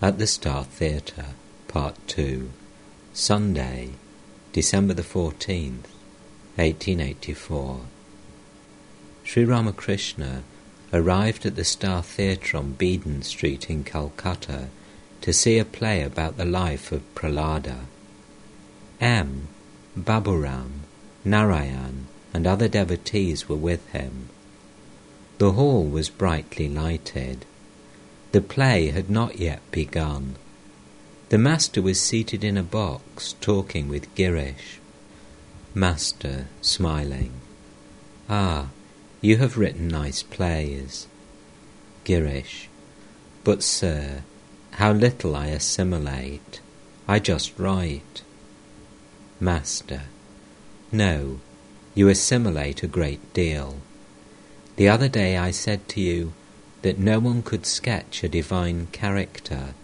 at the Star Theatre, Part 2, Sunday, December the 14th, 1884. Sri Ramakrishna arrived at the Star Theatre on Beedon Street in Calcutta to see a play about the life of Prahlada. M. Baburam, Narayan, and other devotees were with him. The hall was brightly lighted. The play had not yet begun. The master was seated in a box talking with Girish. Master, smiling. Ah, you have written nice plays. Girish. But, sir, how little I assimilate. I just write. Master. No, you assimilate a great deal. The other day I said to you, that no one could sketch a divine character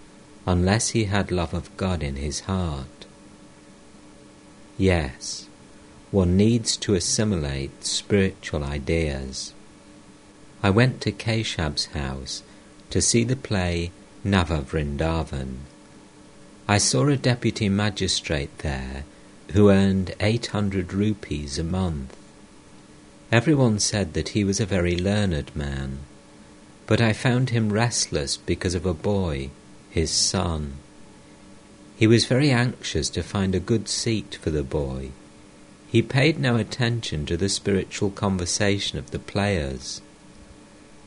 unless he had love of God in his heart. Yes, one needs to assimilate spiritual ideas. I went to Keshab's house to see the play Nava Vrindavan. I saw a deputy magistrate there who earned 800 rupees a month. Everyone said that he was a very learned man but I found him restless because of a boy, his son. He was very anxious to find a good seat for the boy. He paid no attention to the spiritual conversation of the players.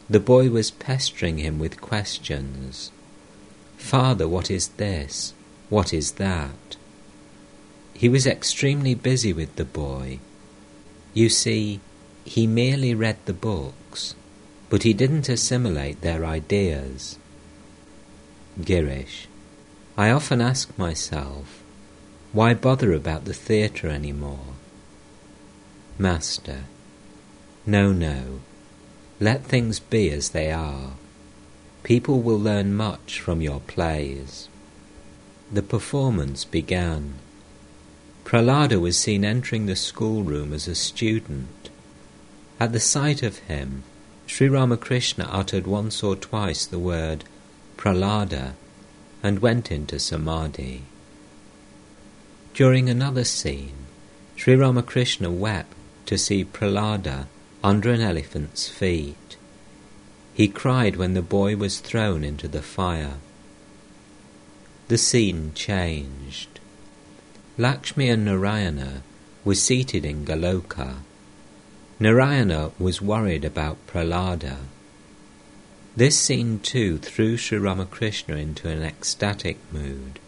The boy was pestering him with questions. Father, what is this? What is that? He was extremely busy with the boy. You see, he merely read the books but he didn't assimilate their ideas. Girish, I often ask myself, why bother about the theatre any more? Master, no, no, let things be as they are. People will learn much from your plays. The performance began. Prahlada was seen entering the schoolroom as a student. At the sight of him, Sri Ramakrishna uttered once or twice the word Prahlada and went into samadhi. During another scene, Sri Ramakrishna wept to see Prahlada under an elephant's feet. He cried when the boy was thrown into the fire. The scene changed. Lakshmi and Narayana were seated in Goloka. Narayana was worried about Prahlada. This scene too threw Sri Ramakrishna into an ecstatic mood.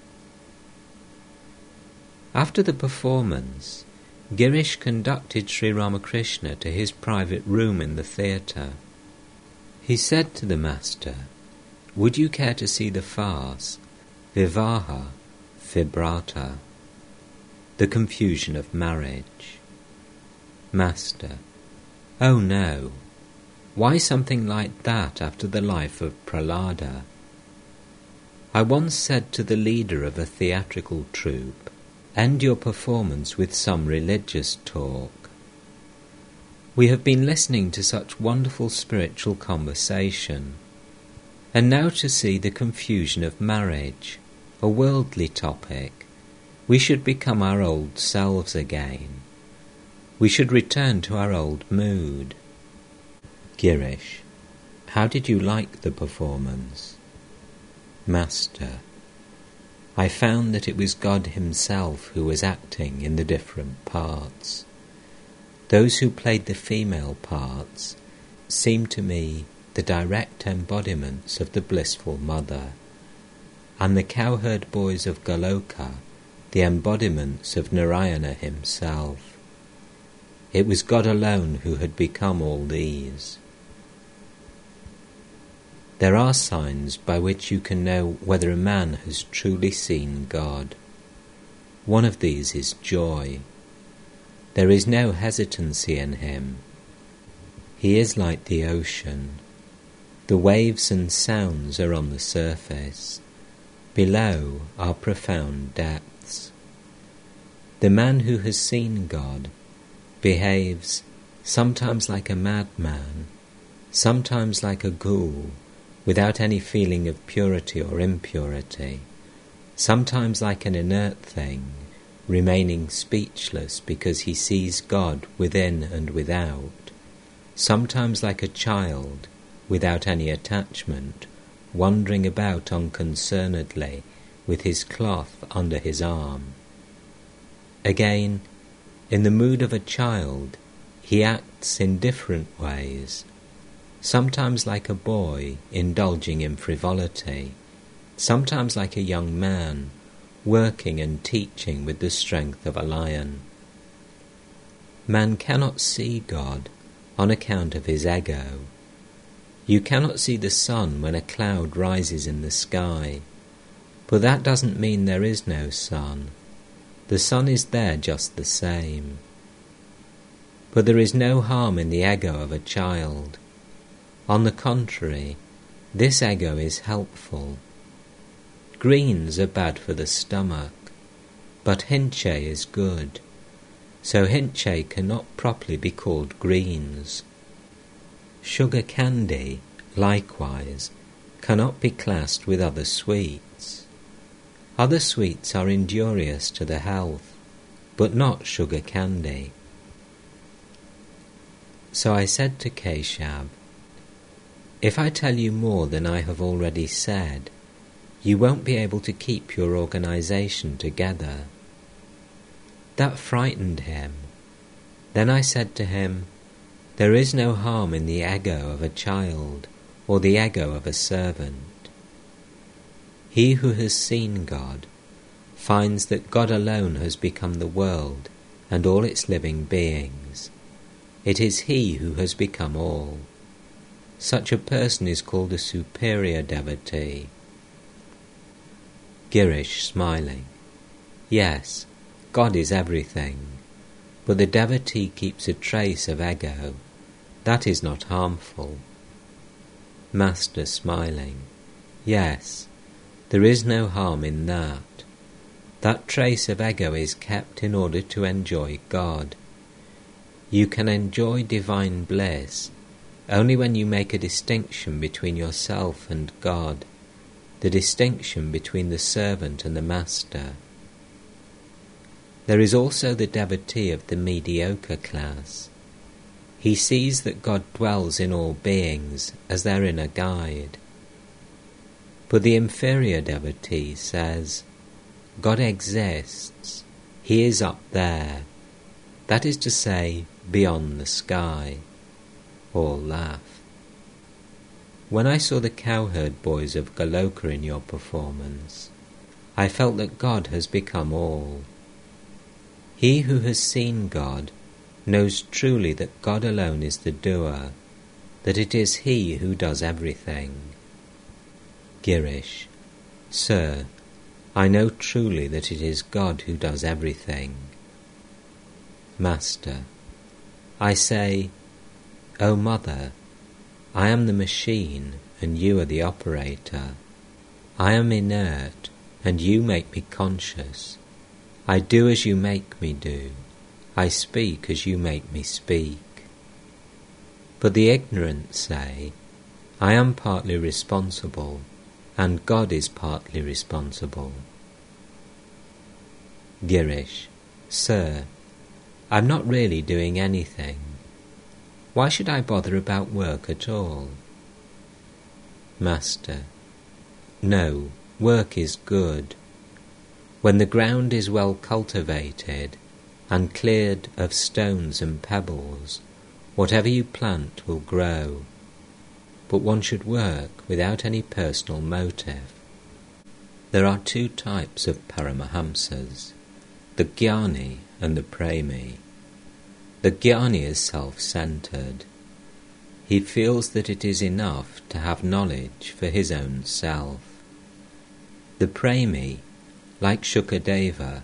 After the performance, Girish conducted Sri Ramakrishna to his private room in the theatre. He said to the master, Would you care to see the farce, Vivaha Vibrata, the confusion of marriage? Master, Oh no! Why something like that after the life of Prahlada? I once said to the leader of a theatrical troupe, End your performance with some religious talk. We have been listening to such wonderful spiritual conversation, and now to see the confusion of marriage, a worldly topic, we should become our old selves again we should return to our old mood. Girish, how did you like the performance? Master, I found that it was God Himself who was acting in the different parts. Those who played the female parts seemed to me the direct embodiments of the blissful mother, and the cowherd boys of Goloka the embodiments of Narayana himself. It was God alone who had become all these. There are signs by which you can know whether a man has truly seen God. One of these is joy. There is no hesitancy in him. He is like the ocean. The waves and sounds are on the surface. Below are profound depths. The man who has seen God behaves sometimes like a madman, sometimes like a ghoul, without any feeling of purity or impurity, sometimes like an inert thing, remaining speechless because he sees God within and without, sometimes like a child, without any attachment, wandering about unconcernedly with his cloth under his arm. Again, in the mood of a child, he acts in different ways, sometimes like a boy indulging in frivolity, sometimes like a young man working and teaching with the strength of a lion. Man cannot see God on account of his ego. You cannot see the sun when a cloud rises in the sky, but that doesn't mean there is no sun. The sun is there just the same. But there is no harm in the ego of a child. On the contrary, this ego is helpful. Greens are bad for the stomach, but hinche is good, so hinche cannot properly be called greens. Sugar candy, likewise, cannot be classed with other sweets. Other sweets are injurious to the health, but not sugar candy. So I said to Keshab, If I tell you more than I have already said, you won't be able to keep your organization together. That frightened him. Then I said to him, There is no harm in the ego of a child or the ego of a servant. He who has seen God finds that God alone has become the world and all its living beings. It is He who has become all. Such a person is called a superior devotee. Girish smiling. Yes, God is everything, but the devotee keeps a trace of ego. That is not harmful. Master smiling. Yes, there is no harm in that. That trace of ego is kept in order to enjoy God. You can enjoy divine bliss only when you make a distinction between yourself and God, the distinction between the servant and the master. There is also the devotee of the mediocre class. He sees that God dwells in all beings as their inner guide. But the inferior devotee says, God exists, He is up there, that is to say, beyond the sky. All laugh. When I saw the cowherd boys of Goloka in your performance, I felt that God has become all. He who has seen God knows truly that God alone is the doer, that it is He who does everything. Girish, Sir, I know truly that it is God who does everything. Master, I say, O Mother, I am the machine and you are the operator. I am inert and you make me conscious. I do as you make me do. I speak as you make me speak. But the ignorant say, I am partly responsible, and God is partly responsible. Girish, Sir, I'm not really doing anything. Why should I bother about work at all? Master, no, work is good. When the ground is well cultivated, and cleared of stones and pebbles, whatever you plant will grow. But one should work without any personal motive. There are two types of Paramahamsas, the Jnani and the Premi. The Jnani is self-centered. He feels that it is enough to have knowledge for his own self. The Premi, like Shukadeva,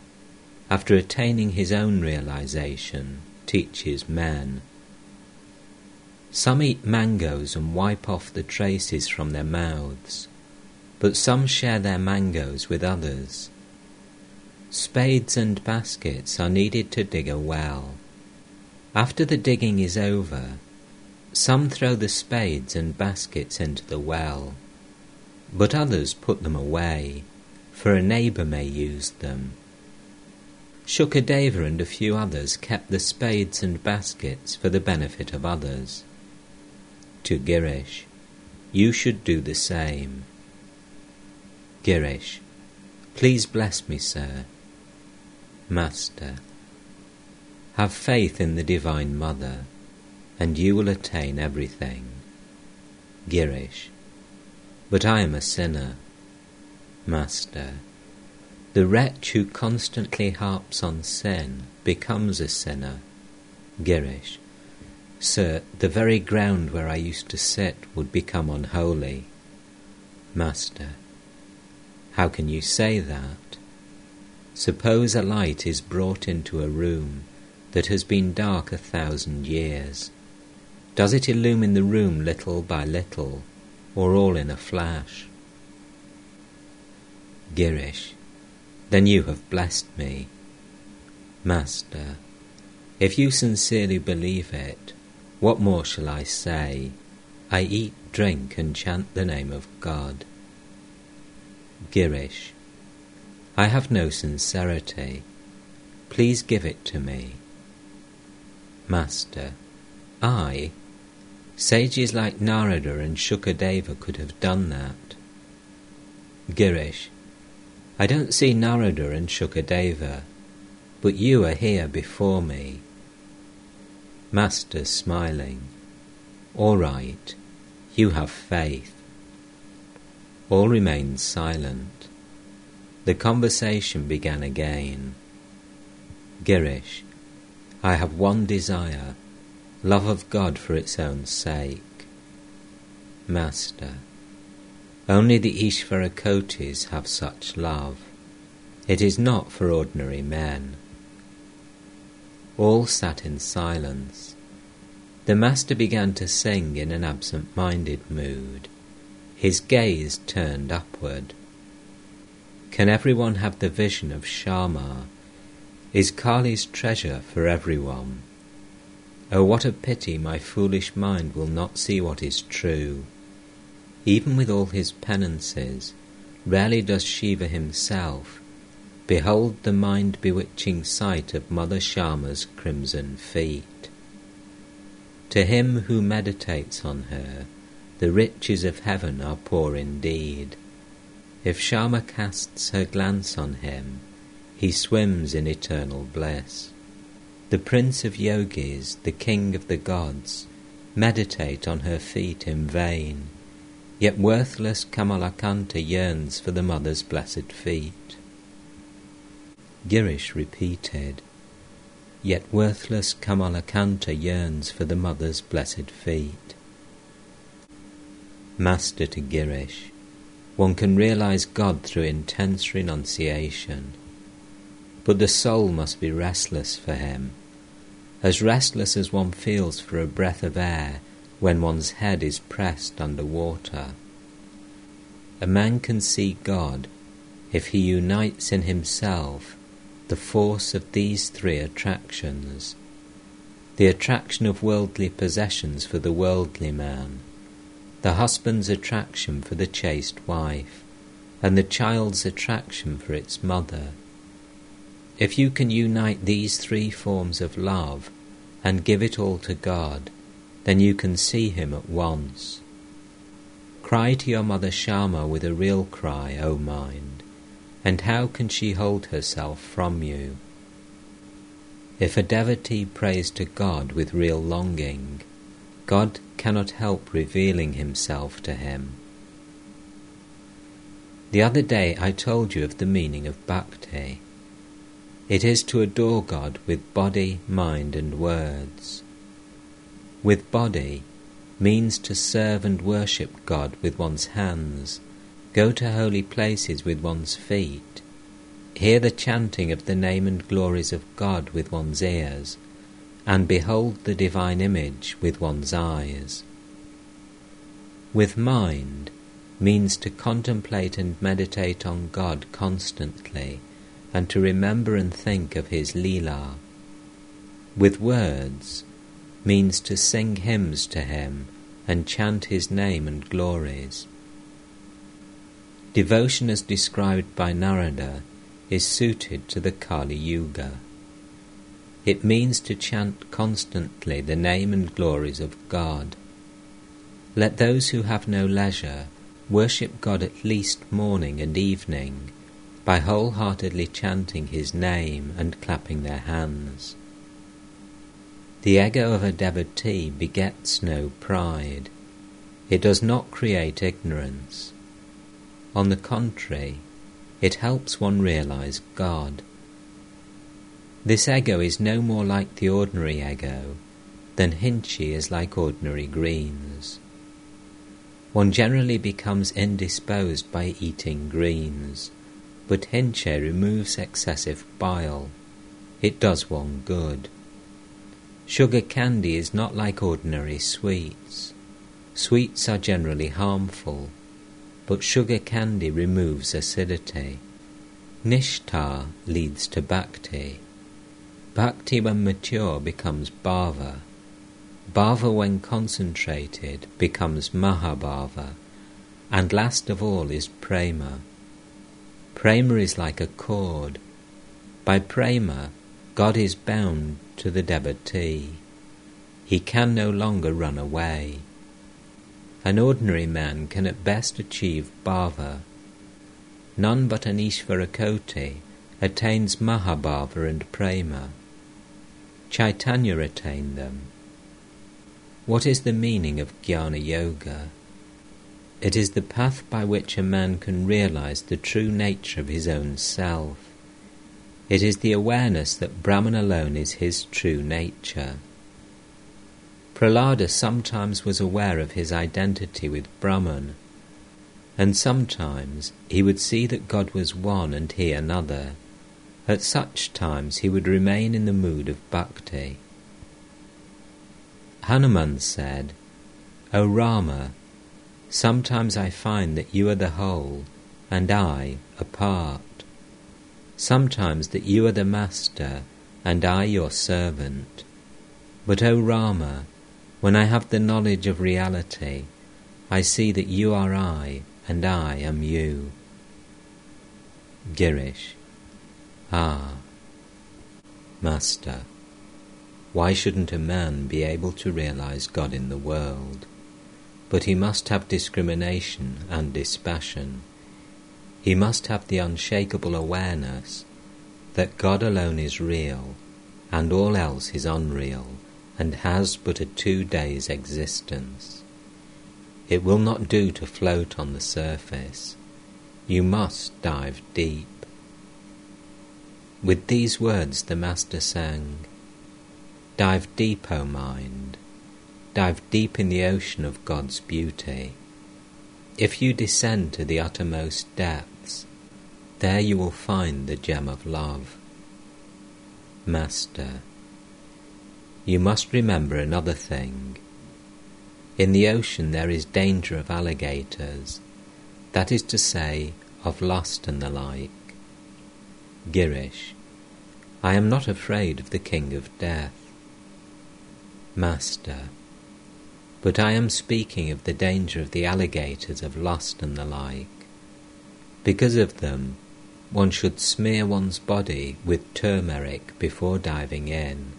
after attaining his own realization, teaches men. Some eat mangoes and wipe off the traces from their mouths, but some share their mangoes with others. Spades and baskets are needed to dig a well. After the digging is over, some throw the spades and baskets into the well, but others put them away, for a neighbour may use them. Shukadeva and a few others kept the spades and baskets for the benefit of others. To Girish, you should do the same. Girish, please bless me, sir. Master, have faith in the Divine Mother, and you will attain everything. Girish, but I am a sinner. Master, the wretch who constantly harps on sin becomes a sinner. Girish, Sir, the very ground where I used to sit would become unholy. Master, how can you say that? Suppose a light is brought into a room that has been dark a thousand years. Does it illumine the room little by little, or all in a flash? Girish, then you have blessed me. Master, if you sincerely believe it, what more shall I say? I eat, drink, and chant the name of God. Girish, I have no sincerity. Please give it to me. Master, I? Sages like Narada and Shukadeva could have done that. Girish, I don't see Narada and Shukadeva, but you are here before me. Master smiling. All right, you have faith. All remained silent. The conversation began again. Girish, I have one desire, love of God for its own sake. Master, only the Ishvarakotis have such love. It is not for ordinary men. All sat in silence. The master began to sing in an absent-minded mood. His gaze turned upward. Can everyone have the vision of Shyama? Is Kali's treasure for everyone? Oh, what a pity my foolish mind will not see what is true. Even with all his penances, rarely does Shiva himself Behold the mind bewitching sight of Mother Shyama's crimson feet. To him who meditates on her, the riches of heaven are poor indeed. If Shyama casts her glance on him, he swims in eternal bliss. The prince of yogis, the king of the gods, meditate on her feet in vain, yet worthless Kamalakanta yearns for the mother's blessed feet. Girish repeated, Yet worthless Kamalakanta yearns for the mother's blessed feet. Master to Girish, one can realize God through intense renunciation, but the soul must be restless for him, as restless as one feels for a breath of air when one's head is pressed under water. A man can see God if he unites in himself the force of these three attractions the attraction of worldly possessions for the worldly man, the husband's attraction for the chaste wife, and the child's attraction for its mother. If you can unite these three forms of love and give it all to God, then you can see Him at once. Cry to your mother Shyama with a real cry, O mind and how can she hold herself from you? If a devotee prays to God with real longing, God cannot help revealing himself to him. The other day I told you of the meaning of bhakti. It is to adore God with body, mind, and words. With body means to serve and worship God with one's hands, Go to holy places with one's feet. Hear the chanting of the name and glories of God with one's ears, and behold the divine image with one's eyes. With mind means to contemplate and meditate on God constantly, and to remember and think of His Leela. With words means to sing hymns to Him and chant His name and glories. Devotion as described by Narada is suited to the Kali Yuga. It means to chant constantly the name and glories of God. Let those who have no leisure worship God at least morning and evening by wholeheartedly chanting His name and clapping their hands. The ego of a devotee begets no pride. It does not create ignorance. On the contrary, it helps one realize God. This ego is no more like the ordinary ego than hinche is like ordinary greens. One generally becomes indisposed by eating greens, but hinche removes excessive bile. It does one good. Sugar candy is not like ordinary sweets. Sweets are generally harmful, but sugar candy removes acidity. Nishtha leads to bhakti. Bhakti, when mature, becomes bhava. Bhava, when concentrated, becomes mahabhava. And last of all is prema. Prema is like a cord. By prema, God is bound to the devotee. He can no longer run away. An ordinary man can at best achieve bhava. None but an Ishvarakoti attains Mahabhava and Prema. Chaitanya attained them. What is the meaning of Jnana Yoga? It is the path by which a man can realize the true nature of his own self. It is the awareness that Brahman alone is his true nature. Prahlada sometimes was aware of his identity with Brahman, and sometimes he would see that God was one and he another. At such times he would remain in the mood of bhakti. Hanuman said, O Rama, sometimes I find that you are the whole, and I a part. Sometimes that you are the master, and I your servant. But, O Rama, when I have the knowledge of reality, I see that you are I and I am you. Girish. Ah, Master, why shouldn't a man be able to realize God in the world? But he must have discrimination and dispassion. He must have the unshakable awareness that God alone is real and all else is unreal and has but a two days' existence. It will not do to float on the surface. You must dive deep. With these words the Master sang, Dive deep, O mind, dive deep in the ocean of God's beauty. If you descend to the uttermost depths, there you will find the gem of love. Master, you must remember another thing. In the ocean there is danger of alligators, that is to say, of lust and the like. Girish, I am not afraid of the king of death. Master, but I am speaking of the danger of the alligators of lust and the like. Because of them, one should smear one's body with turmeric before diving in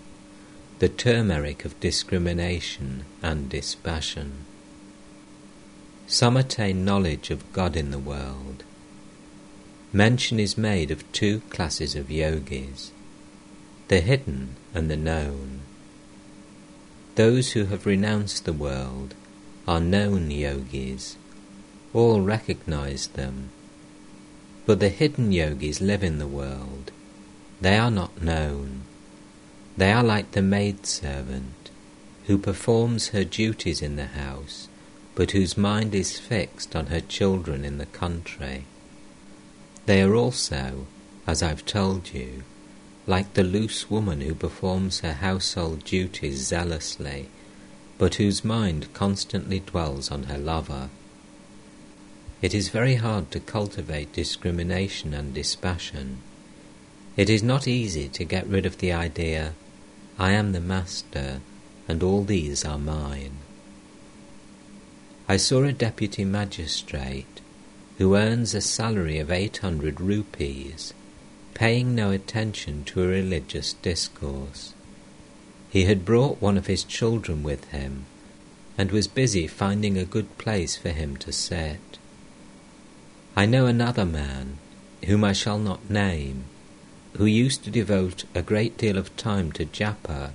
the turmeric of discrimination and dispassion. Some attain knowledge of God in the world. Mention is made of two classes of yogis, the hidden and the known. Those who have renounced the world are known yogis. All recognize them. But the hidden yogis live in the world. They are not known. They are like the maidservant, who performs her duties in the house, but whose mind is fixed on her children in the country. They are also, as I've told you, like the loose woman who performs her household duties zealously, but whose mind constantly dwells on her lover. It is very hard to cultivate discrimination and dispassion. It is not easy to get rid of the idea I am the master, and all these are mine. I saw a deputy magistrate who earns a salary of 800 rupees, paying no attention to a religious discourse. He had brought one of his children with him and was busy finding a good place for him to sit. I know another man, whom I shall not name, who used to devote a great deal of time to japa,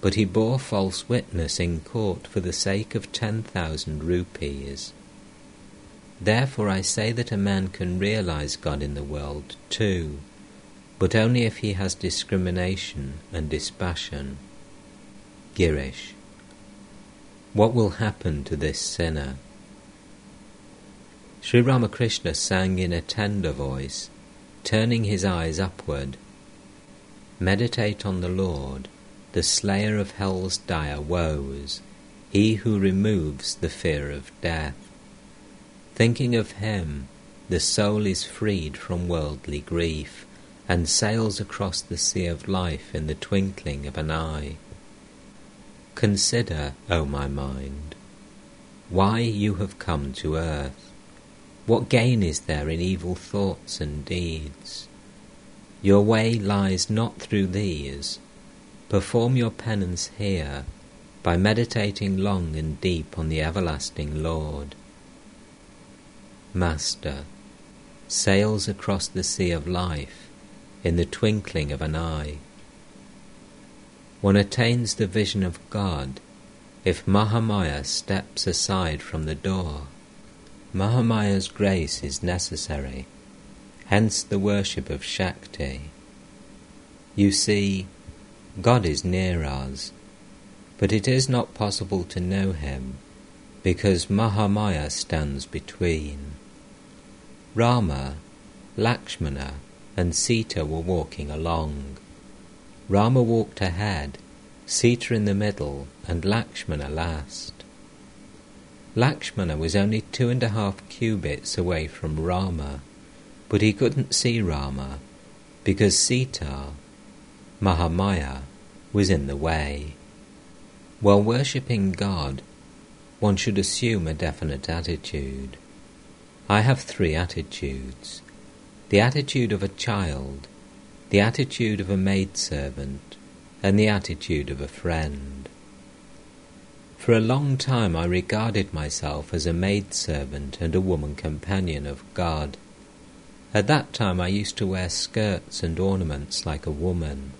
but he bore false witness in court for the sake of ten thousand rupees. Therefore I say that a man can realize God in the world too, but only if he has discrimination and dispassion. Girish. What will happen to this sinner? Sri Ramakrishna sang in a tender voice, turning his eyes upward. Meditate on the Lord, the slayer of hell's dire woes, he who removes the fear of death. Thinking of him, the soul is freed from worldly grief and sails across the sea of life in the twinkling of an eye. Consider, O my mind, why you have come to earth. What gain is there in evil thoughts and deeds? Your way lies not through these. Perform your penance here by meditating long and deep on the everlasting Lord. Master, sails across the sea of life in the twinkling of an eye. One attains the vision of God if Mahamaya steps aside from the door. Mahamaya's grace is necessary, hence the worship of Shakti. You see, God is near us, but it is not possible to know Him because Mahamaya stands between. Rama, Lakshmana, and Sita were walking along. Rama walked ahead, Sita in the middle, and Lakshmana last. Lakshmana was only two and a half cubits away from Rama, but he couldn't see Rama because Sita, Mahamaya, was in the way. While worshipping God, one should assume a definite attitude. I have three attitudes the attitude of a child, the attitude of a maidservant, and the attitude of a friend. For a long time I regarded myself as a maidservant and a woman companion of God. At that time I used to wear skirts and ornaments like a woman.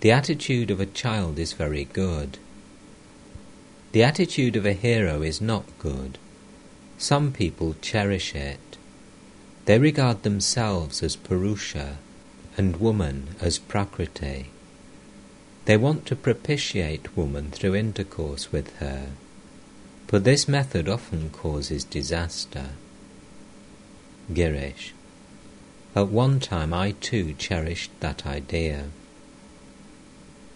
The attitude of a child is very good. The attitude of a hero is not good. Some people cherish it. They regard themselves as Purusha and woman as Prakriti. They want to propitiate woman through intercourse with her, but this method often causes disaster. Girish. At one time I too cherished that idea.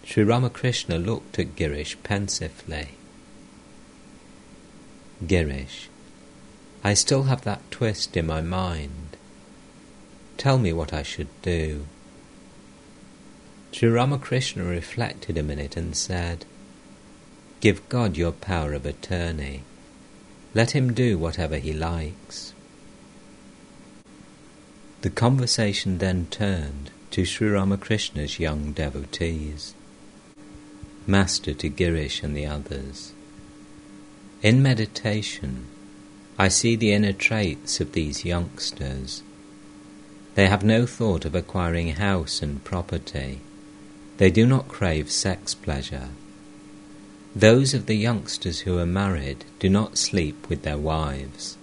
Sri Ramakrishna looked at Girish pensively. Girish. I still have that twist in my mind. Tell me what I should do. Sri Ramakrishna reflected a minute and said, Give God your power of attorney. Let him do whatever he likes. The conversation then turned to Sri Ramakrishna's young devotees, Master to Girish and the others. In meditation, I see the inner traits of these youngsters. They have no thought of acquiring house and property they do not crave sex pleasure. Those of the youngsters who are married do not sleep with their wives.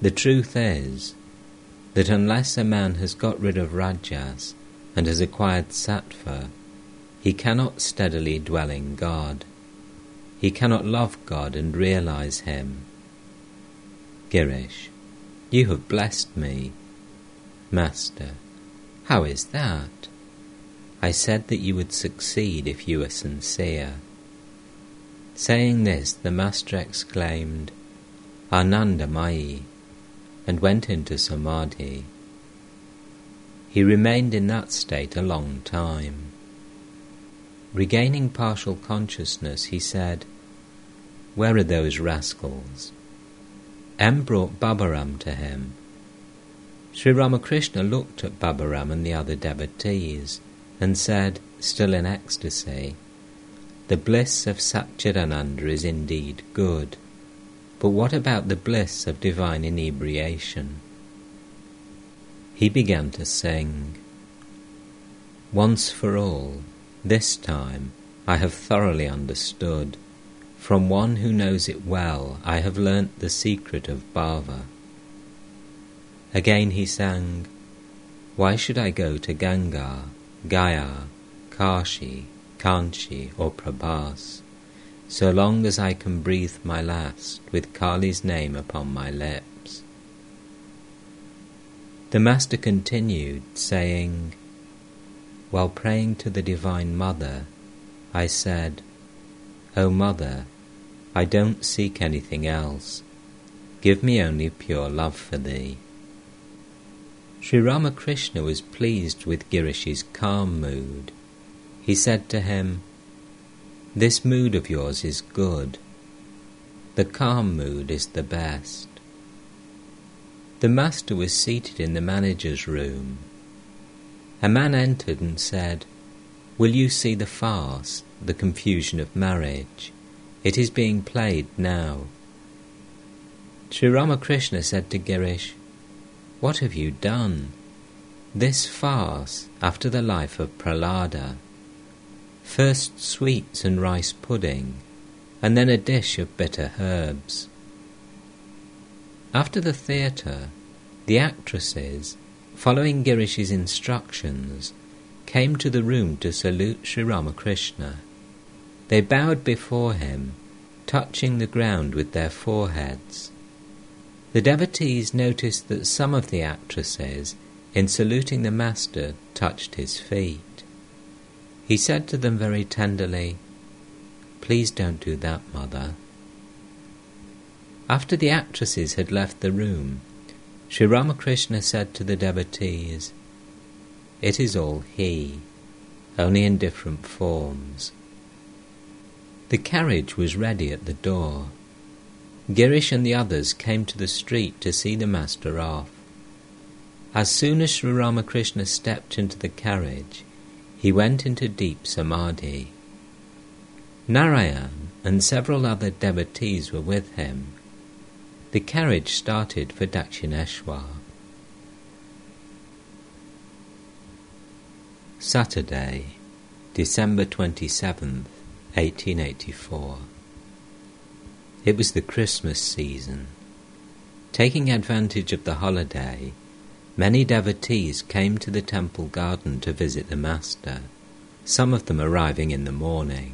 The truth is that unless a man has got rid of rajas and has acquired sattva, he cannot steadily dwell in God. He cannot love God and realize Him. Girish, you have blessed me. Master, how is that? I said that you would succeed if you were sincere. Saying this, the Master exclaimed, Ananda Mai, and went into Samadhi. He remained in that state a long time. Regaining partial consciousness, he said, Where are those rascals? M brought Baburam to him. Sri Ramakrishna looked at Baburam and the other devotees and said, still in ecstasy, The bliss of Satchidananda is indeed good, but what about the bliss of divine inebriation? He began to sing. Once for all, this time I have thoroughly understood. From one who knows it well, I have learnt the secret of bhava. Again he sang, Why should I go to Ganga, Gaya, Kashi, Kanchi, or Prabhas, so long as I can breathe my last with Kali's name upon my lips? The Master continued, saying, While praying to the Divine Mother, I said, O Mother, I don't seek anything else. Give me only pure love for thee. Sri Ramakrishna was pleased with Girish's calm mood. He said to him, This mood of yours is good. The calm mood is the best. The master was seated in the manager's room. A man entered and said, Will you see the farce, the confusion of marriage? It is being played now. Sri Ramakrishna said to Girish, what have you done? This farce after the life of Prahlada. First sweets and rice pudding, and then a dish of bitter herbs. After the theatre, the actresses, following Girish's instructions, came to the room to salute Sri Ramakrishna. They bowed before him, touching the ground with their foreheads. The devotees noticed that some of the actresses, in saluting the Master, touched his feet. He said to them very tenderly, Please don't do that, Mother. After the actresses had left the room, Sri Ramakrishna said to the devotees, It is all he, only in different forms. The carriage was ready at the door. Girish and the others came to the street to see the master off. As soon as Sri Ramakrishna stepped into the carriage, he went into deep samadhi. Narayan and several other devotees were with him. The carriage started for Dakshineshwar. Saturday, December 27th, 1884. It was the Christmas season. Taking advantage of the holiday, many devotees came to the temple garden to visit the Master, some of them arriving in the morning.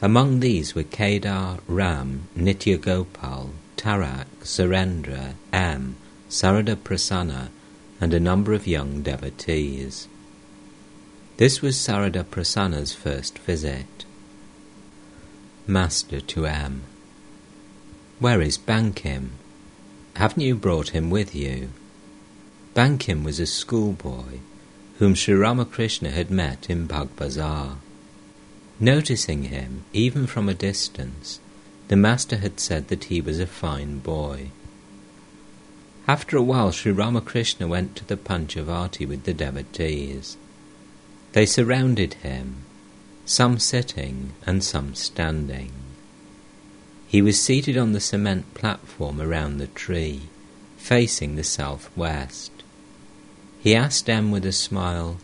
Among these were Kedar, Ram, Nitya Gopal, Tarak, Surendra, M, Sarada Prasanna, and a number of young devotees. This was Sarada Prasanna's first visit. Master to M. Where is Bankim? Haven't you brought him with you? Bankim was a schoolboy whom Sri Ramakrishna had met in Baghbazar. Noticing him, even from a distance, the master had said that he was a fine boy. After a while, Sri Ramakrishna went to the Panchavati with the devotees. They surrounded him some sitting and some standing. He was seated on the cement platform around the tree, facing the southwest. He asked M with a smile,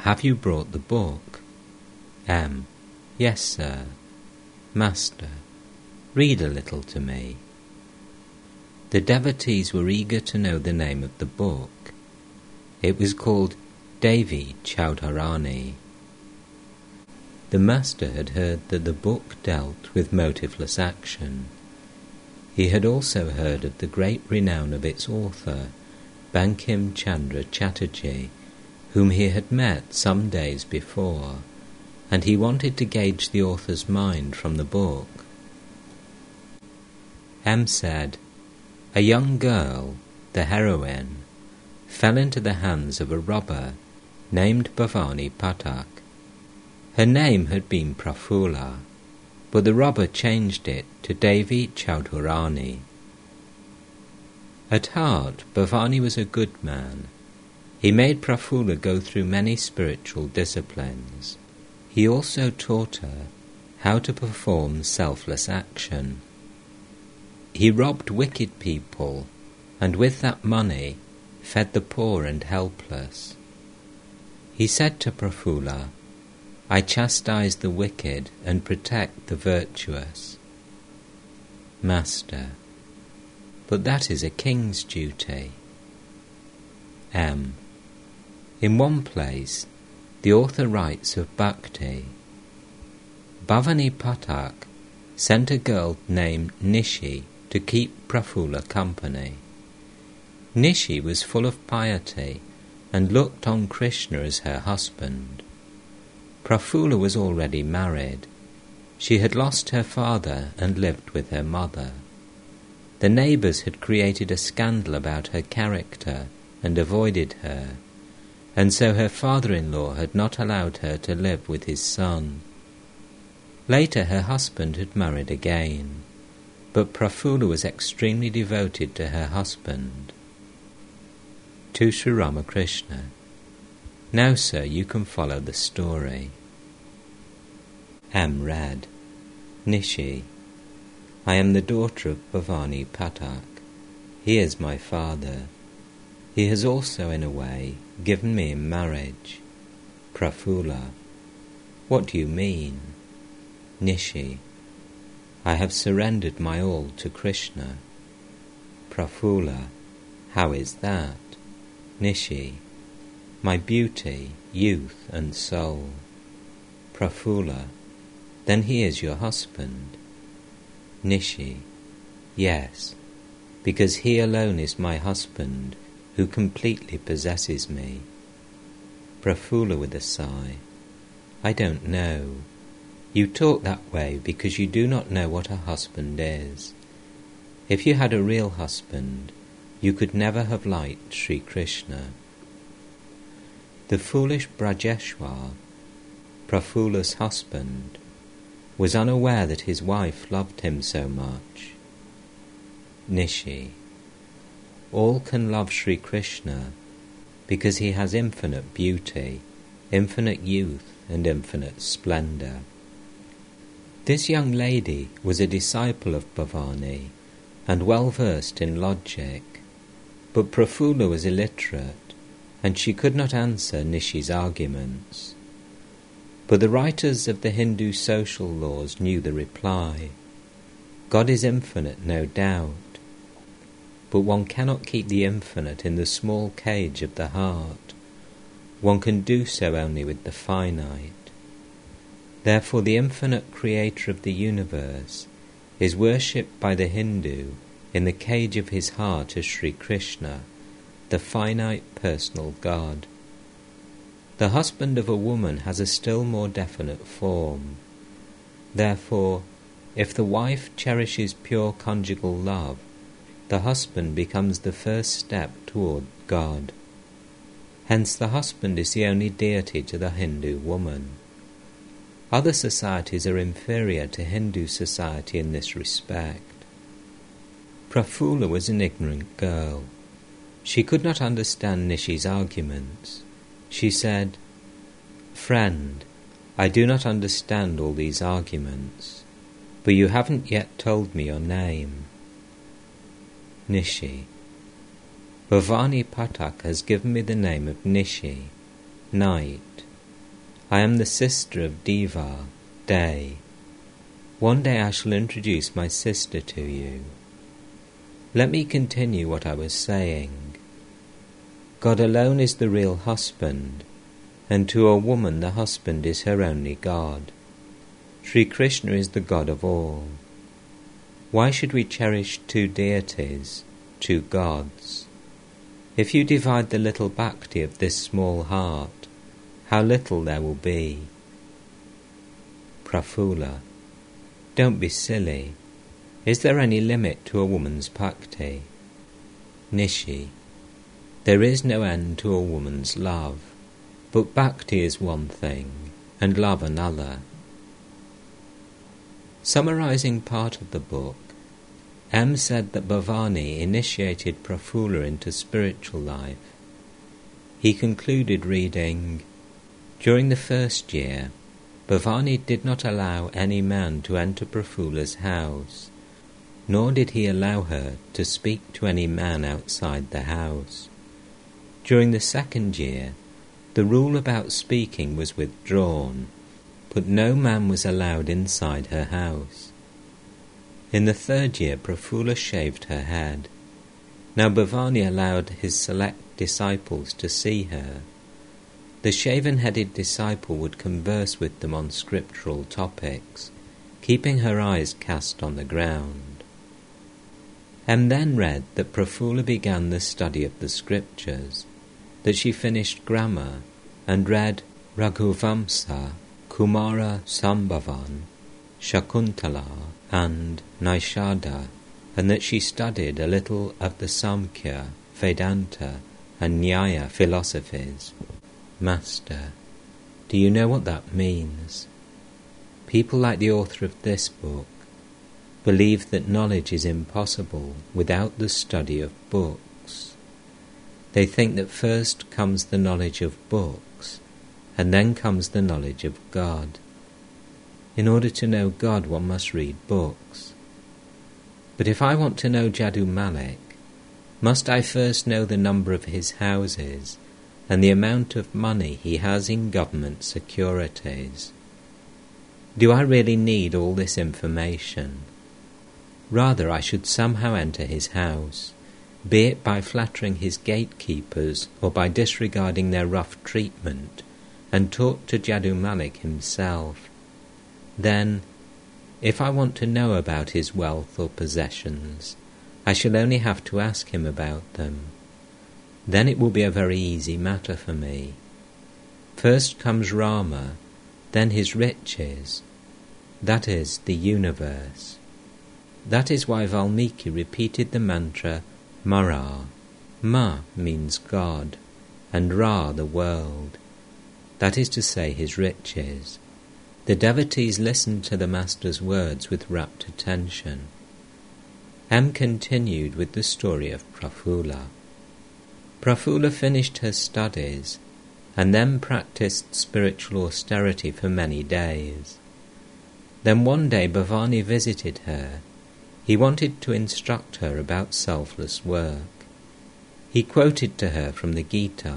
Have you brought the book? M. Yes, sir. Master, read a little to me. The devotees were eager to know the name of the book. It was called Devi Chaudharani. The Master had heard that the book dealt with motiveless action. He had also heard of the great renown of its author, Bankim Chandra Chatterjee, whom he had met some days before, and he wanted to gauge the author's mind from the book. M said, A young girl, the heroine, fell into the hands of a robber named Bhavani Pathak. Her name had been Prafulla, but the robber changed it to Devi Chaudharani. At heart, Bhavani was a good man. He made Prafulla go through many spiritual disciplines. He also taught her how to perform selfless action. He robbed wicked people and with that money fed the poor and helpless. He said to Prafulla, I chastise the wicked and protect the virtuous. Master, but that is a king's duty. M. In one place, the author writes of Bhakti. Bhavani Pathak sent a girl named Nishi to keep Prafulla company. Nishi was full of piety and looked on Krishna as her husband. Prafulla was already married. She had lost her father and lived with her mother. The neighbours had created a scandal about her character and avoided her, and so her father in law had not allowed her to live with his son. Later her husband had married again, but Prafulla was extremely devoted to her husband. To Sri Ramakrishna. Now, sir, you can follow the story. Amrad, Nishi. I am the daughter of Bhavani Pathak. He is my father. He has also, in a way, given me in marriage. Prafulla. What do you mean? Nishi. I have surrendered my all to Krishna. Prafulla. How is that? Nishi. My beauty, youth, and soul. Prafulla. Then he is your husband. Nishi. Yes, because he alone is my husband who completely possesses me. Prafulla with a sigh. I don't know. You talk that way because you do not know what a husband is. If you had a real husband, you could never have liked Sri Krishna. The foolish Brajeshwar, Prafulla's husband, was unaware that his wife loved him so much. Nishi. All can love Sri Krishna because he has infinite beauty, infinite youth, and infinite splendour. This young lady was a disciple of Bhavani and well versed in logic, but Prafulla was illiterate and she could not answer Nishi's arguments. But the writers of the Hindu social laws knew the reply. God is infinite, no doubt, but one cannot keep the infinite in the small cage of the heart. One can do so only with the finite. Therefore, the infinite creator of the universe is worshipped by the Hindu in the cage of his heart as Sri Krishna, the finite personal God. The husband of a woman has a still more definite form. Therefore, if the wife cherishes pure conjugal love, the husband becomes the first step toward God. Hence, the husband is the only deity to the Hindu woman. Other societies are inferior to Hindu society in this respect. Prafulla was an ignorant girl. She could not understand Nishi's arguments. She said, Friend, I do not understand all these arguments, but you haven't yet told me your name. Nishi. Bhavani Pathak has given me the name of Nishi, night. I am the sister of Diva, day. One day I shall introduce my sister to you. Let me continue what I was saying. God alone is the real husband, and to a woman the husband is her only God. Sri Krishna is the God of all. Why should we cherish two deities, two gods? If you divide the little bhakti of this small heart, how little there will be. Prafulla, don't be silly. Is there any limit to a woman's bhakti? Nishi, there is no end to a woman's love, but bhakti is one thing, and love another. Summarizing part of the book, M said that Bhavani initiated Prafulla into spiritual life. He concluded reading, During the first year, Bhavani did not allow any man to enter Prafulla's house, nor did he allow her to speak to any man outside the house. During the second year, the rule about speaking was withdrawn, but no man was allowed inside her house. In the third year, Prafulla shaved her head. Now Bhavani allowed his select disciples to see her. The shaven headed disciple would converse with them on scriptural topics, keeping her eyes cast on the ground. M then read that Prafulla began the study of the scriptures, that she finished grammar and read Raghuvamsa, Kumara Sambhavan, Shakuntala, and Naishadha, and that she studied a little of the Samkhya, Vedanta, and Nyaya philosophies. Master, do you know what that means? People like the author of this book believe that knowledge is impossible without the study of books. They think that first comes the knowledge of books, and then comes the knowledge of God. In order to know God, one must read books. But if I want to know Jadu Malik, must I first know the number of his houses and the amount of money he has in government securities. Do I really need all this information? Rather, I should somehow enter his house, be it by flattering his gatekeepers or by disregarding their rough treatment, and talk to Jadu Malik himself. Then, if I want to know about his wealth or possessions, I shall only have to ask him about them then it will be a very easy matter for me. First comes Rama, then his riches, that is, the universe. That is why Valmiki repeated the mantra Mara. Ma means God, and Ra the world. That is to say, his riches. The devotees listened to the Master's words with rapt attention. M continued with the story of Prafulla. Prafulla finished her studies and then practiced spiritual austerity for many days. Then one day Bhavani visited her. He wanted to instruct her about selfless work. He quoted to her from the Gita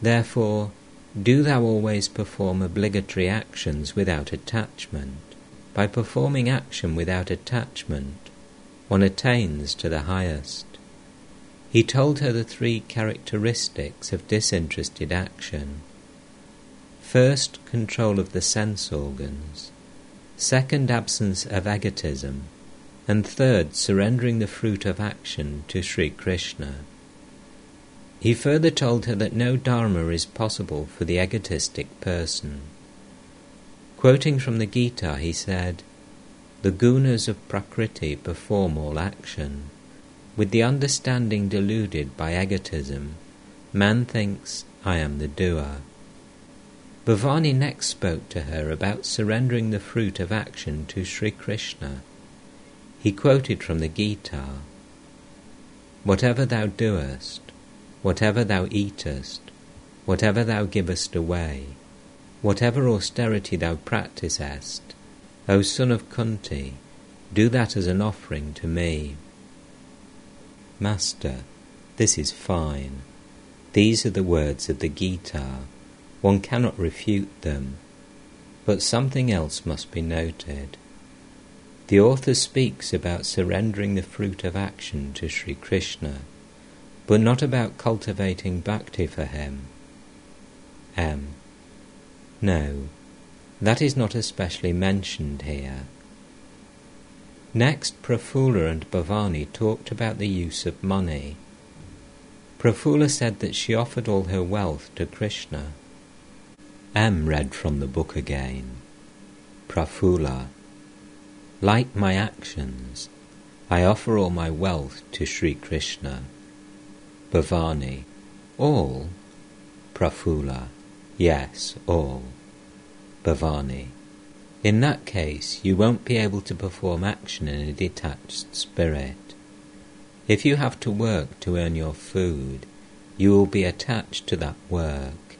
Therefore, do thou always perform obligatory actions without attachment. By performing action without attachment, one attains to the highest. He told her the three characteristics of disinterested action. First, control of the sense organs. Second, absence of egotism. And third, surrendering the fruit of action to Sri Krishna. He further told her that no dharma is possible for the egotistic person. Quoting from the Gita, he said, The gunas of Prakriti perform all action. With the understanding deluded by egotism, man thinks, I am the doer. Bhavani next spoke to her about surrendering the fruit of action to Sri Krishna. He quoted from the Gita Whatever thou doest, whatever thou eatest, whatever thou givest away, whatever austerity thou practisest, O son of Kunti, do that as an offering to me. Master, this is fine. These are the words of the Gita. One cannot refute them. But something else must be noted. The author speaks about surrendering the fruit of action to Sri Krishna, but not about cultivating bhakti for him. M. No, that is not especially mentioned here. Next, Prafulla and Bhavani talked about the use of money. Prafulla said that she offered all her wealth to Krishna. M read from the book again. Prafulla, like my actions, I offer all my wealth to Sri Krishna. Bhavani, all? Prafulla, yes, all. Bhavani, In that case, you won't be able to perform action in a detached spirit. If you have to work to earn your food, you will be attached to that work.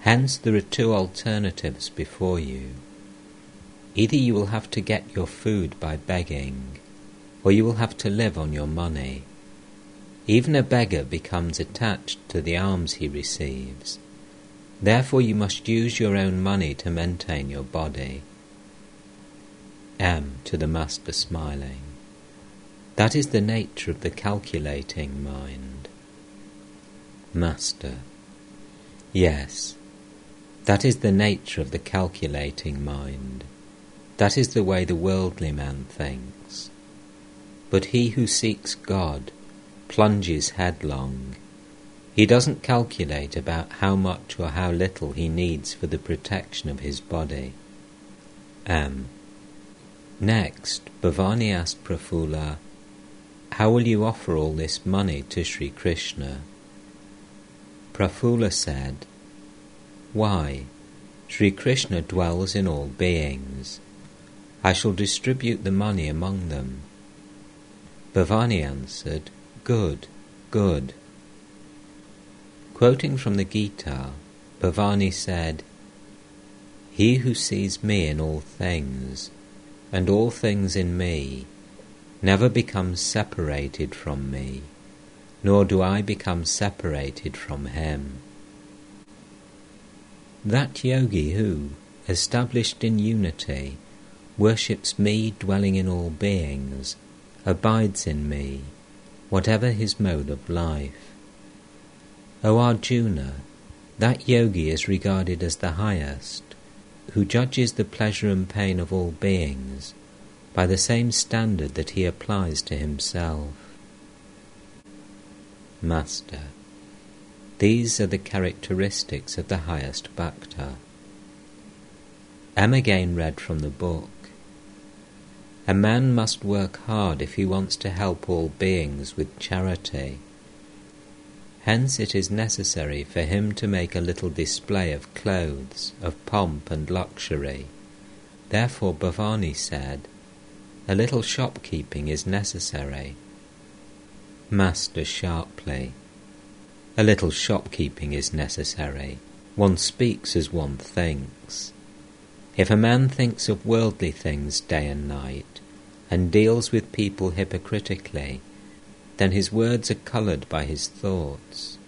Hence, there are two alternatives before you. Either you will have to get your food by begging, or you will have to live on your money. Even a beggar becomes attached to the alms he receives. Therefore, you must use your own money to maintain your body. M. To the Master smiling. That is the nature of the calculating mind. Master. Yes, that is the nature of the calculating mind. That is the way the worldly man thinks. But he who seeks God plunges headlong. He doesn't calculate about how much or how little he needs for the protection of his body. M. Next, Bhavani asked Prafulla, How will you offer all this money to Sri Krishna? Prafulla said, Why? Sri Krishna dwells in all beings. I shall distribute the money among them. Bhavani answered, Good, good. Quoting from the Gita, Bhavani said, He who sees me in all things, and all things in me, never becomes separated from me, nor do I become separated from him. That yogi who, established in unity, worships me dwelling in all beings, abides in me, whatever his mode of life. O Arjuna, that yogi is regarded as the highest, who judges the pleasure and pain of all beings by the same standard that he applies to himself. Master, these are the characteristics of the highest bhakta. M again read from the book. A man must work hard if he wants to help all beings with charity. Hence it is necessary for him to make a little display of clothes, of pomp and luxury. Therefore Bhavani said, A little shopkeeping is necessary. Master sharply, A little shopkeeping is necessary. One speaks as one thinks. If a man thinks of worldly things day and night, and deals with people hypocritically, then his words are coloured by his thoughts.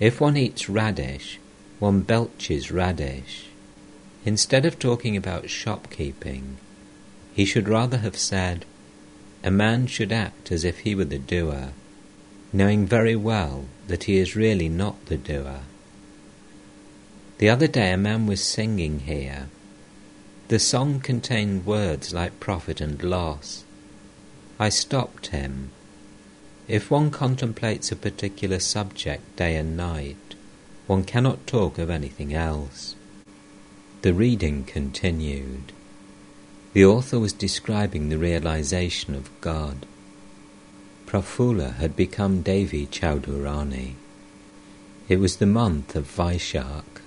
If one eats radish, one belches radish. Instead of talking about shopkeeping, he should rather have said, A man should act as if he were the doer, knowing very well that he is really not the doer. The other day a man was singing here. The song contained words like profit and loss. I stopped him if one contemplates a particular subject day and night, one cannot talk of anything else. The reading continued. The author was describing the realization of God. Prafulla had become Devi Chaudhurani. It was the month of Vaishak.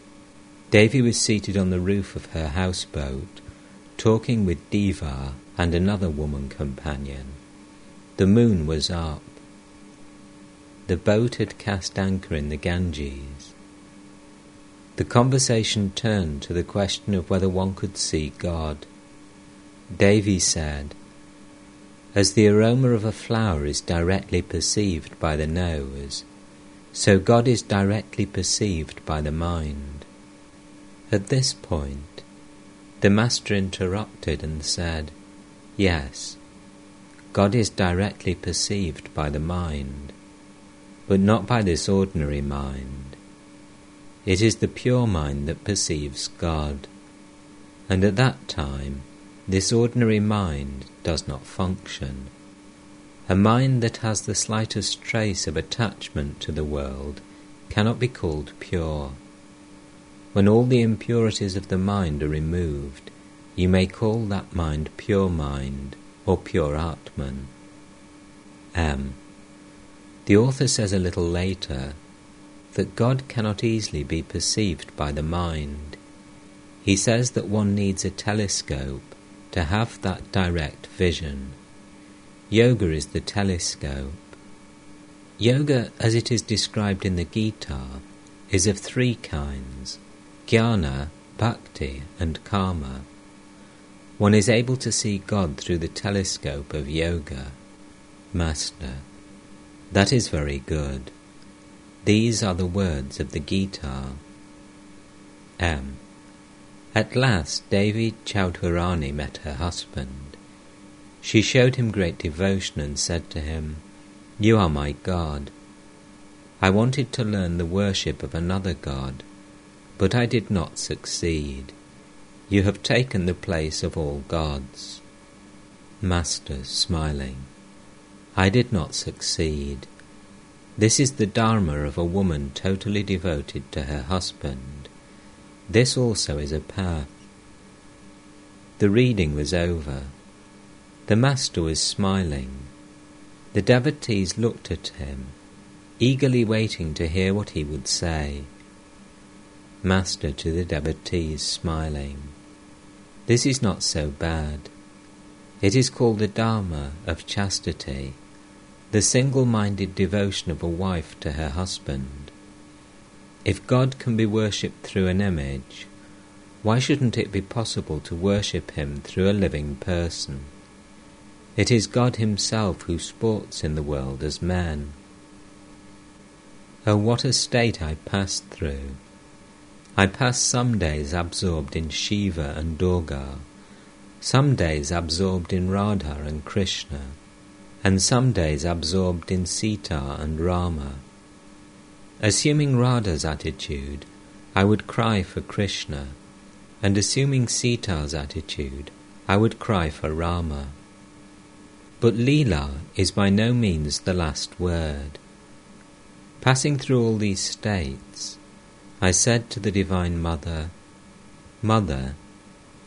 Devi was seated on the roof of her houseboat, talking with Deva and another woman companion. The moon was up. The boat had cast anchor in the Ganges. The conversation turned to the question of whether one could see God. Devi said, As the aroma of a flower is directly perceived by the nose, so God is directly perceived by the mind. At this point, the Master interrupted and said, Yes, God is directly perceived by the mind but not by this ordinary mind. It is the pure mind that perceives God, and at that time this ordinary mind does not function. A mind that has the slightest trace of attachment to the world cannot be called pure. When all the impurities of the mind are removed, you may call that mind pure mind or pure Atman. M. The author says a little later that God cannot easily be perceived by the mind. He says that one needs a telescope to have that direct vision. Yoga is the telescope. Yoga, as it is described in the Gita, is of three kinds jnana, bhakti, and karma. One is able to see God through the telescope of yoga. Master, that is very good. These are the words of the Gita. M. At last Devi Chaudhurani met her husband. She showed him great devotion and said to him, You are my God. I wanted to learn the worship of another God, but I did not succeed. You have taken the place of all gods. Master, smiling, I did not succeed. This is the Dharma of a woman totally devoted to her husband. This also is a path. The reading was over. The Master was smiling. The devotees looked at him, eagerly waiting to hear what he would say. Master to the devotees, smiling. This is not so bad. It is called the Dharma of chastity, the single minded devotion of a wife to her husband. If God can be worshipped through an image, why shouldn't it be possible to worship Him through a living person? It is God Himself who sports in the world as man. Oh, what a state I passed through! I passed some days absorbed in Shiva and Durga, some days absorbed in Radha and Krishna, and some days absorbed in Sita and Rama. Assuming Radha's attitude, I would cry for Krishna, and assuming Sita's attitude, I would cry for Rama. But Leela is by no means the last word. Passing through all these states, I said to the Divine Mother, Mother,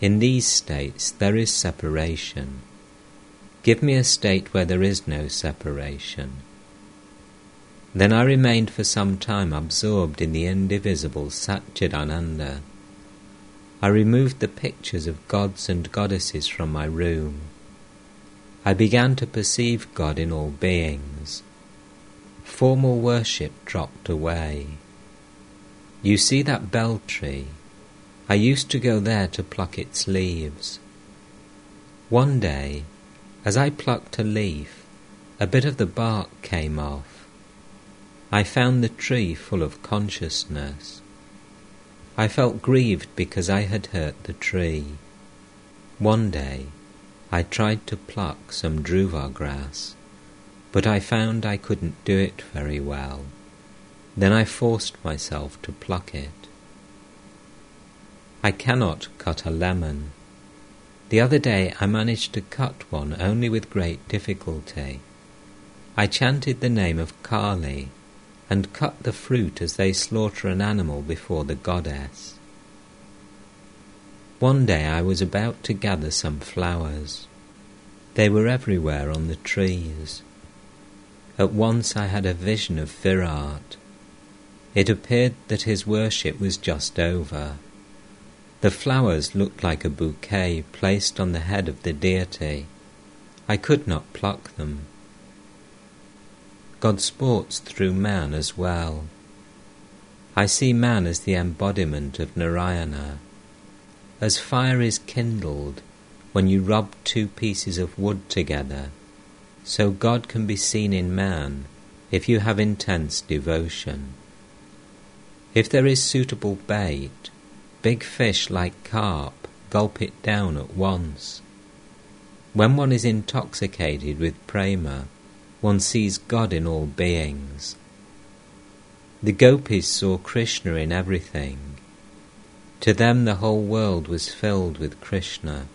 in these states there is separation. Give me a state where there is no separation then I remained for some time absorbed in the indivisible Satchidananda. I removed the pictures of gods and goddesses from my room. I began to perceive God in all beings. Formal worship dropped away. You see that bel tree? I used to go there to pluck its leaves. One day, as I plucked a leaf, a bit of the bark came off. I found the tree full of consciousness. I felt grieved because I had hurt the tree. One day I tried to pluck some durva grass, but I found I couldn't do it very well. Then I forced myself to pluck it. I cannot cut a lemon. The other day I managed to cut one only with great difficulty. I chanted the name of Kali and cut the fruit as they slaughter an animal before the goddess. One day I was about to gather some flowers. They were everywhere on the trees. At once I had a vision of Virat. It appeared that his worship was just over. The flowers looked like a bouquet placed on the head of the deity. I could not pluck them. God sports through man as well. I see man as the embodiment of Narayana. As fire is kindled when you rub two pieces of wood together, so God can be seen in man if you have intense devotion. If there is suitable bait, big fish like carp gulp it down at once. When one is intoxicated with prema, one sees God in all beings. The gopis saw Krishna in everything. To them the whole world was filled with Krishna.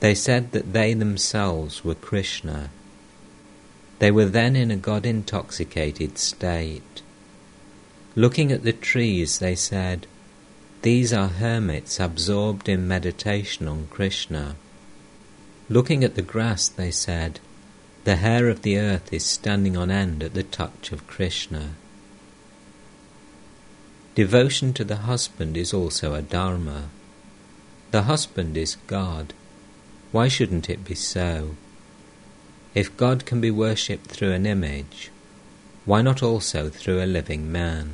They said that they themselves were Krishna. They were then in a God intoxicated state. Looking at the trees, they said, These are hermits absorbed in meditation on Krishna. Looking at the grass, they said, the hair of the earth is standing on end at the touch of Krishna. Devotion to the husband is also a dharma. The husband is God. Why shouldn't it be so? If God can be worshipped through an image, why not also through a living man?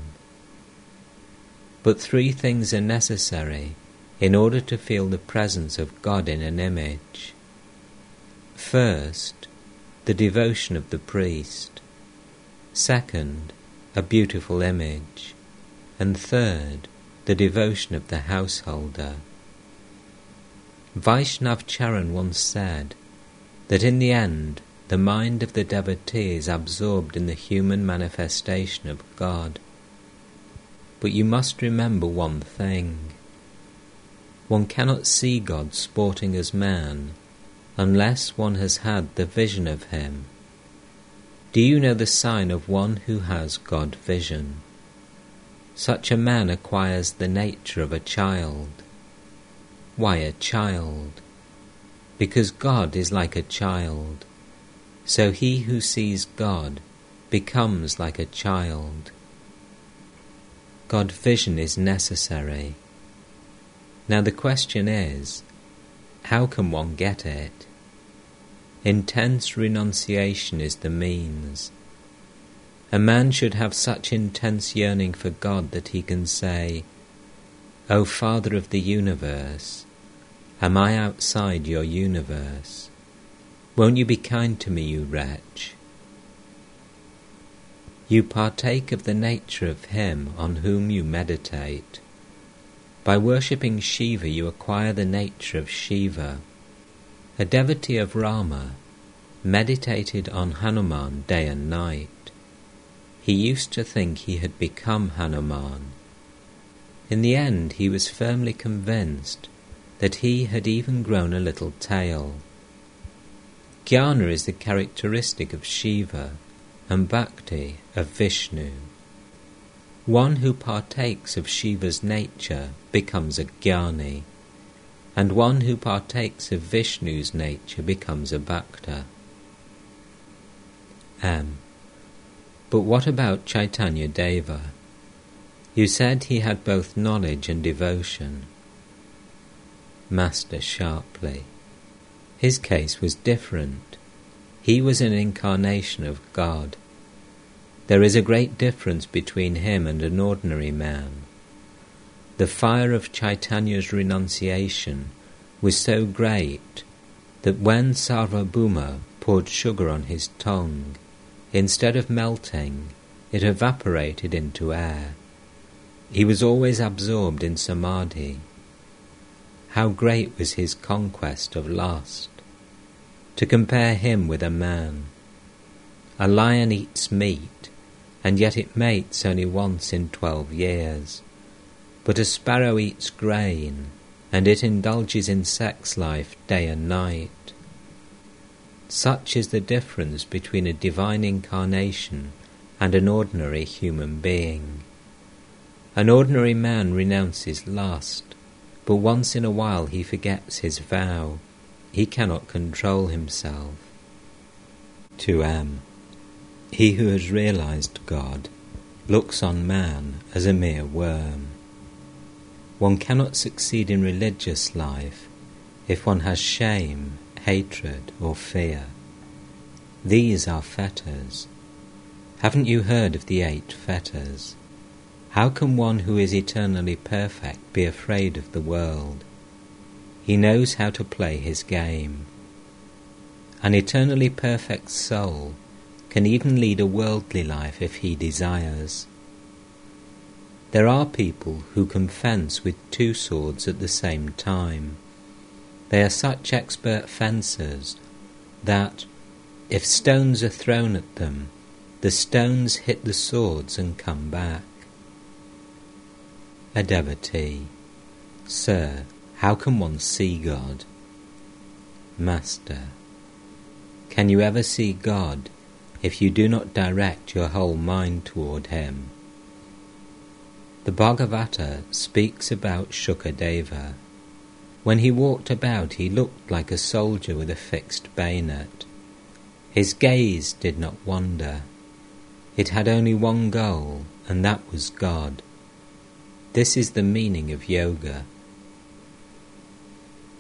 But three things are necessary in order to feel the presence of God in an image. First, the devotion of the priest. Second, a beautiful image. And third, the devotion of the householder. Vaishnav Charan once said that in the end the mind of the devotee is absorbed in the human manifestation of God. But you must remember one thing. One cannot see God sporting as man unless one has had the vision of Him. Do you know the sign of one who has God vision? Such a man acquires the nature of a child. Why a child? Because God is like a child. So he who sees God becomes like a child. God vision is necessary. Now the question is, how can one get it? Intense renunciation is the means. A man should have such intense yearning for God that he can say, O Father of the universe, am I outside your universe? Won't you be kind to me, you wretch? You partake of the nature of him on whom you meditate. By worshipping Shiva, you acquire the nature of Shiva. A devotee of Rama meditated on Hanuman day and night. He used to think he had become Hanuman. In the end, he was firmly convinced that he had even grown a little tail. Jnana is the characteristic of Shiva and Bhakti of Vishnu. One who partakes of Shiva's nature becomes a Jnani, and one who partakes of Vishnu's nature becomes a Bhakta. M. But what about Chaitanya Deva? You said he had both knowledge and devotion. Master sharply. His case was different. He was an incarnation of God. There is a great difference between him and an ordinary man. The fire of Chaitanya's renunciation was so great that when Sarvabhauma poured sugar on his tongue, instead of melting, it evaporated into air. He was always absorbed in samadhi. How great was his conquest of lust! to compare him with a man. A lion eats meat, and yet it mates only once in twelve years. But a sparrow eats grain, and it indulges in sex life day and night. Such is the difference between a divine incarnation and an ordinary human being. An ordinary man renounces lust, but once in a while he forgets his vow he cannot control himself. 2m. He who has realized God looks on man as a mere worm. One cannot succeed in religious life if one has shame, hatred, or fear. These are fetters. Haven't you heard of the eight fetters? How can one who is eternally perfect be afraid of the world? He knows how to play his game. An eternally perfect soul can even lead a worldly life if he desires. There are people who can fence with two swords at the same time. They are such expert fencers that, if stones are thrown at them, the stones hit the swords and come back. A devotee, Sir, how can one see God? Master, can you ever see God if you do not direct your whole mind toward Him? The Bhagavata speaks about Shukadeva. When he walked about, he looked like a soldier with a fixed bayonet. His gaze did not wander. It had only one goal, and that was God. This is the meaning of yoga.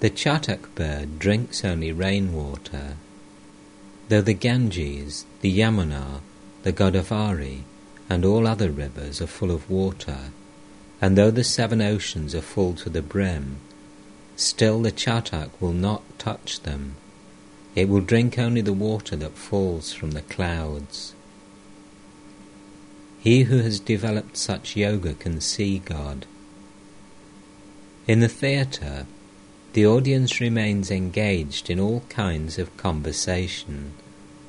The chatak bird drinks only rainwater, though the Ganges, the Yamuna, the Godavari, and all other rivers are full of water, and though the seven oceans are full to the brim, still the chatak will not touch them. It will drink only the water that falls from the clouds. He who has developed such yoga can see God. In the theatre, the audience remains engaged in all kinds of conversation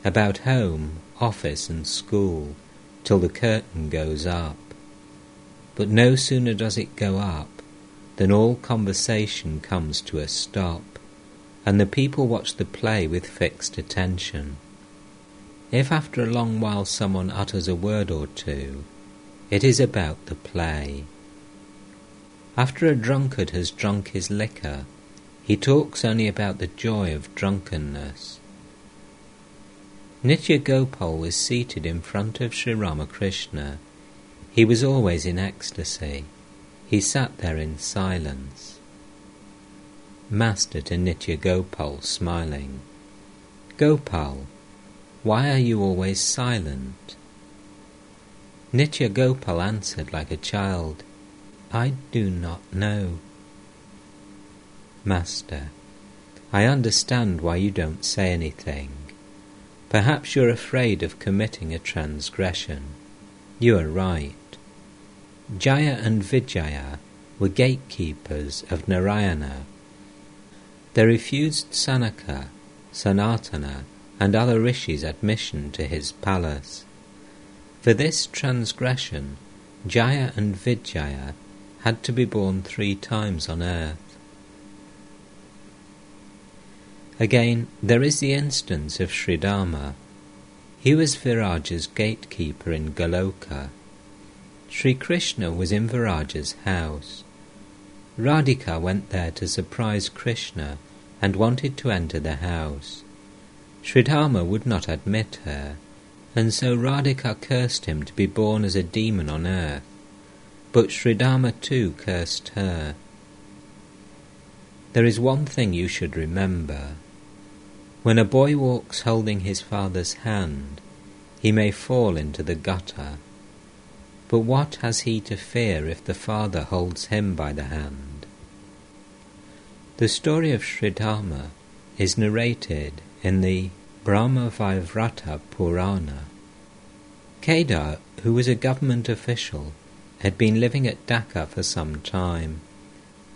about home, office, and school till the curtain goes up. But no sooner does it go up than all conversation comes to a stop, and the people watch the play with fixed attention. If after a long while someone utters a word or two, it is about the play. After a drunkard has drunk his liquor, he talks only about the joy of drunkenness. Nitya Gopal was seated in front of Sri Ramakrishna. He was always in ecstasy. He sat there in silence. Master to Nitya Gopal, smiling, Gopal, why are you always silent? Nitya Gopal answered like a child, I do not know. Master, I understand why you don't say anything. Perhaps you're afraid of committing a transgression. You are right. Jaya and Vijaya were gatekeepers of Narayana. They refused Sanaka, Sanatana, and other rishis admission to his palace. For this transgression, Jaya and Vijaya had to be born three times on earth. Again, there is the instance of Sridharma. He was Viraja's gatekeeper in Goloka. Sri Krishna was in Viraja's house. Radhika went there to surprise Krishna and wanted to enter the house. Sridharma would not admit her, and so Radhika cursed him to be born as a demon on earth. But Sridharma too cursed her. There is one thing you should remember. When a boy walks holding his father's hand, he may fall into the gutter. But what has he to fear if the father holds him by the hand? The story of Sridharma is narrated in the Brahma Vaivarta Purana. Kedar, who was a government official, had been living at Dhaka for some time.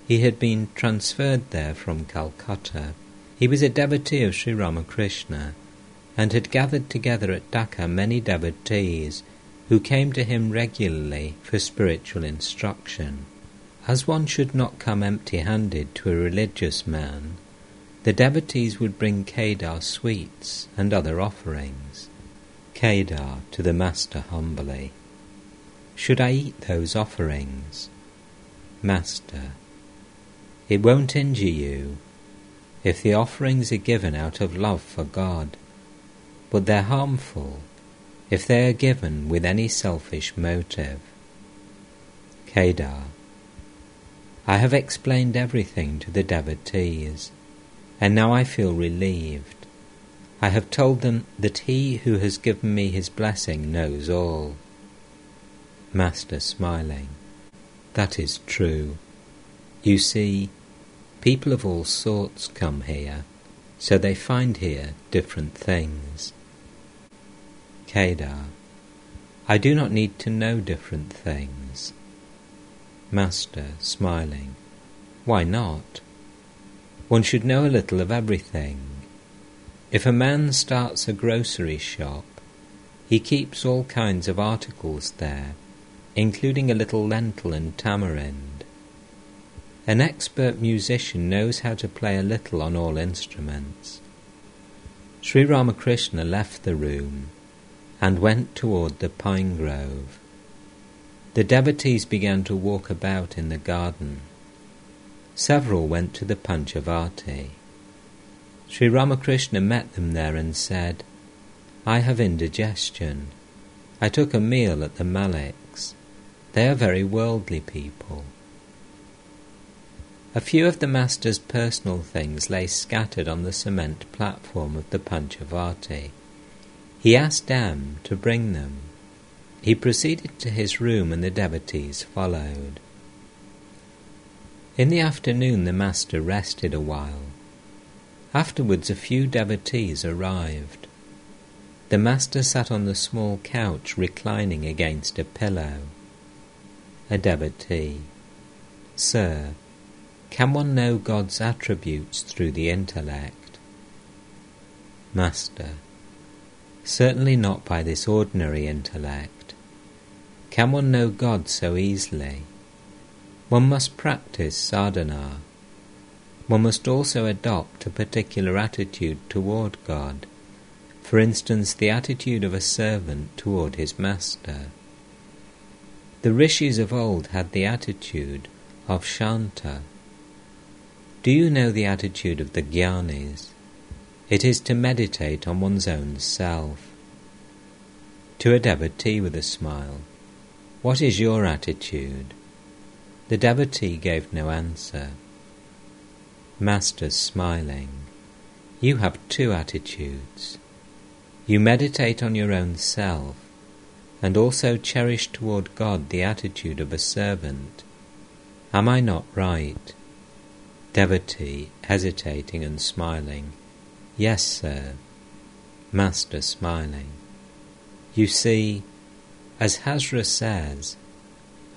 He had been transferred there from Calcutta. He was a devotee of Sri Ramakrishna and had gathered together at Dhaka many devotees who came to him regularly for spiritual instruction. As one should not come empty handed to a religious man, the devotees would bring Kedar sweets and other offerings. Kedar to the Master humbly, Should I eat those offerings? Master, it won't injure you if the offerings are given out of love for God, but they're harmful if they are given with any selfish motive. Kedar, I have explained everything to the devotees and now I feel relieved. I have told them that he who has given me his blessing knows all. Master smiling, that is true. You see, people of all sorts come here, so they find here different things. Kedar, I do not need to know different things. Master, smiling, why not? One should know a little of everything. If a man starts a grocery shop, he keeps all kinds of articles there, including a little lentil and tamarind. An expert musician knows how to play a little on all instruments. Sri Ramakrishna left the room and went toward the pine grove. The devotees began to walk about in the garden. Several went to the Panchavati. Sri Ramakrishna met them there and said, I have indigestion. I took a meal at the Malik's. They are very worldly people. A few of the Master's personal things lay scattered on the cement platform of the Panchavati. He asked Dam to bring them. He proceeded to his room and the devotees followed. In the afternoon the Master rested a while. Afterwards a few devotees arrived. The Master sat on the small couch reclining against a pillow. A devotee. Sir, can one know God's attributes through the intellect? Master. Certainly not by this ordinary intellect. Can one know God so easily? One must practice sadhana. One must also adopt a particular attitude toward God, for instance, the attitude of a servant toward his master. The rishis of old had the attitude of Shanta, do you know the attitude of the Gyanis? It is to meditate on one's own self. To a devotee with a smile, What is your attitude? The devotee gave no answer. Master smiling, You have two attitudes. You meditate on your own self, and also cherish toward God the attitude of a servant. Am I not right? Devotee, hesitating and smiling, Yes, sir. Master, smiling, You see, as Hazra says,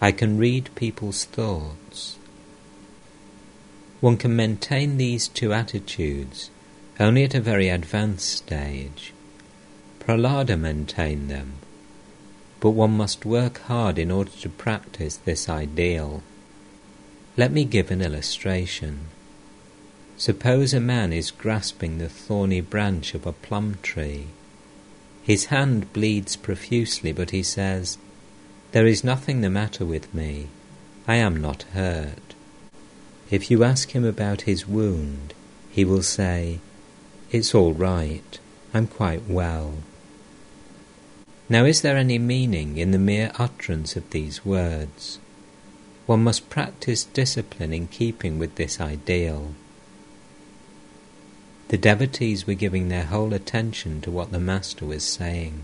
I can read people's thoughts. One can maintain these two attitudes only at a very advanced stage. Prahlada maintained them, but one must work hard in order to practice this ideal. Let me give an illustration. Suppose a man is grasping the thorny branch of a plum tree. His hand bleeds profusely, but he says, There is nothing the matter with me. I am not hurt. If you ask him about his wound, he will say, It's all right. I'm quite well. Now, is there any meaning in the mere utterance of these words? One must practice discipline in keeping with this ideal. The devotees were giving their whole attention to what the Master was saying.